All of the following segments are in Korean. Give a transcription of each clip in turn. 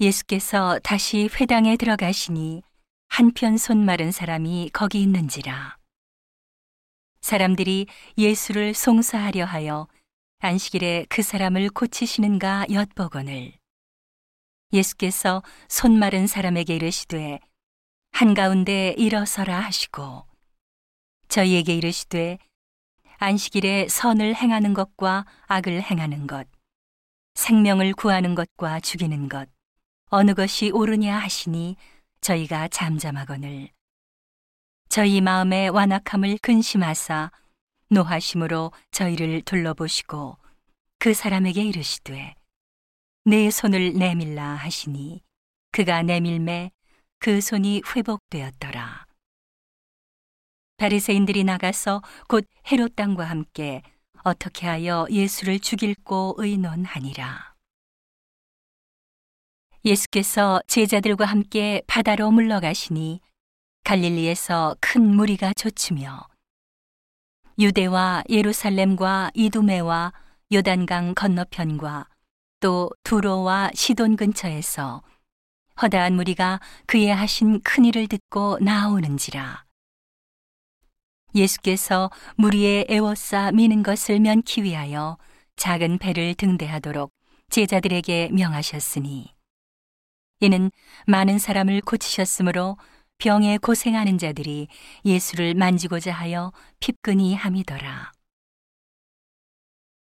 예수께서 다시 회당에 들어가시니 한편 손 마른 사람이 거기 있는지라. 사람들이 예수를 송사하려 하여 안식일에 그 사람을 고치시는가 엿보거늘. 예수께서 손 마른 사람에게 이르시되 한가운데 일어서라 하시고 저희에게 이르시되 안식일에 선을 행하는 것과 악을 행하는 것 생명을 구하는 것과 죽이는 것 어느 것이 옳으냐 하시니 저희가 잠잠하거늘 저희 마음의 완악함을 근심하사 노하심으로 저희를 둘러보시고 그 사람에게 이르시되 내 손을 내밀라 하시니 그가 내밀매 그 손이 회복되었더라. 바리새인들이 나가서 곧 헤롯 땅과 함께 어떻게 하여 예수를 죽일고 의논하니라. 예수께서 제자들과 함께 바다로 물러가시니 갈릴리에서 큰 무리가 쫓으며 유대와 예루살렘과 이두메와 요단강 건너편과 또 두로와 시돈 근처에서 허다한 무리가 그의 하신 큰 일을 듣고 나오는지라. 예수께서 무리에 애워싸 미는 것을 면키 위하여 작은 배를 등대하도록 제자들에게 명하셨으니 이는 많은 사람을 고치셨으므로 병에 고생하는 자들이 예수를 만지고자 하여 핍근이 함이더라.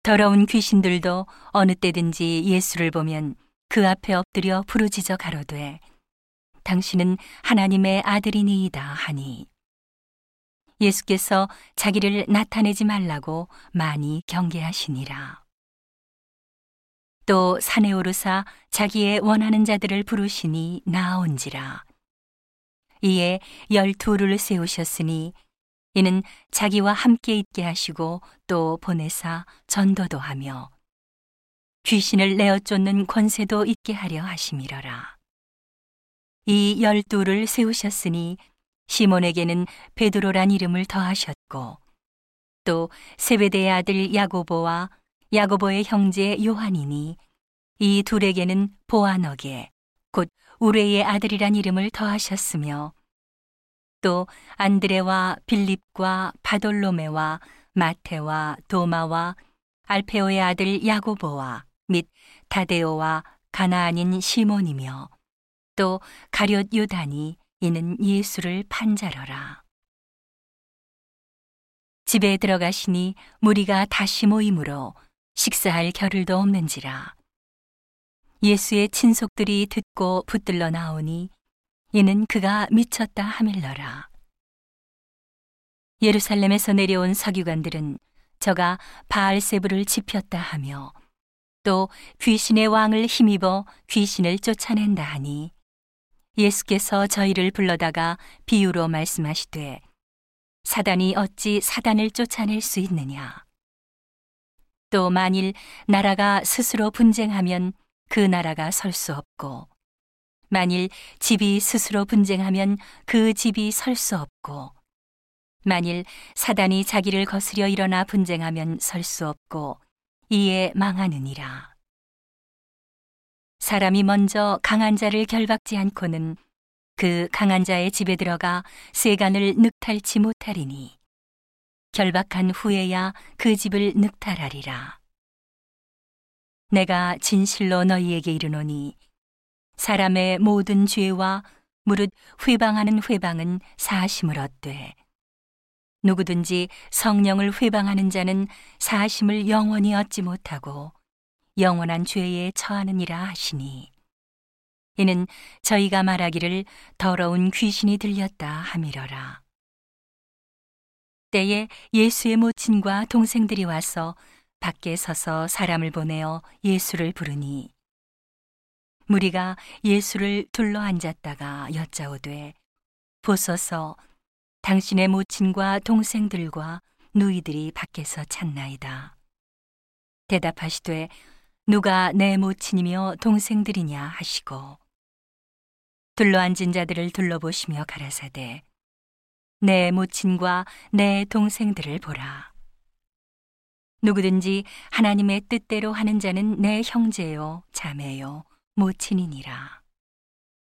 더러운 귀신들도 어느 때든지 예수를 보면 그 앞에 엎드려 부르짖어 가로되 당신은 하나님의 아들이니이다 하니 예수께서 자기를 나타내지 말라고 많이 경계하시니라. 또 산에 오르사 자기의 원하는 자들을 부르시니 나온지라. 이에 열두를 세우셨으니 이는 자기와 함께 있게 하시고 또 보내사 전도도 하며 귀신을 내어 쫓는 권세도 있게 하려 하심이러라. 이 열두를 세우셨으니 시몬에게는 베드로란 이름을 더하셨고 또 세베대의 아들 야고보와 야고보의 형제 요한이니 이 둘에게는 보아너게 곧 우레의 아들이란 이름을 더하셨으며 또 안드레와 빌립과 바돌로메와 마테와 도마와 알페오의 아들 야고보와 및 다데오와 가나안인 시몬이며 또 가룟 유다니 이는 예수를 판자러라. 집에 들어가시니 무리가 다시 모이므로 식사할 겨를도 없는지라. 예수의 친속들이 듣고 붙들러 나오니 이는 그가 미쳤다 하밀러라. 예루살렘에서 내려온 서기관들은 저가 바알세부를 지폈다 하며 또 귀신의 왕을 힘입어 귀신을 쫓아낸다 하니 예수께서 저희를 불러다가 비유로 말씀하시되 사단이 어찌 사단을 쫓아낼 수 있느냐 또 만일 나라가 스스로 분쟁하면 그 나라가 설 수 없고 만일 집이 스스로 분쟁하면 그 집이 설 수 없고 만일 사단이 자기를 거스려 일어나 분쟁하면 설 수 없고 이에 망하느니라. 사람이 먼저 강한 자를 결박지 않고는 그 강한 자의 집에 들어가 세간을 늑탈치 못하리니 결박한 후에야 그 집을 늑탈하리라. 내가 진실로 너희에게 이르노니 사람의 모든 죄와 무릇 회방하는 회방은 사심을 얻되 누구든지 성령을 회방하는 자는 사심을 영원히 얻지 못하고 영원한 죄에 처하느니라 하시니 이는 저희가 말하기를 더러운 귀신이 들렸다 함이러라. 때에 예수의 모친과 동생들이 와서 밖에 서서 사람을 보내어 예수를 부르니 무리가 예수를 둘러 앉았다가 여짜오되 보소서 당신의 모친과 동생들과 누이들이 밖에서 찾나이다. 대답하시되 누가 내 모친이며 동생들이냐 하시고 둘러 앉은 자들을 둘러보시며 가라사대 내 모친과 내 동생들을 보라. 누구든지 하나님의 뜻대로 하는 자는 내 형제요, 자매요, 모친이니라.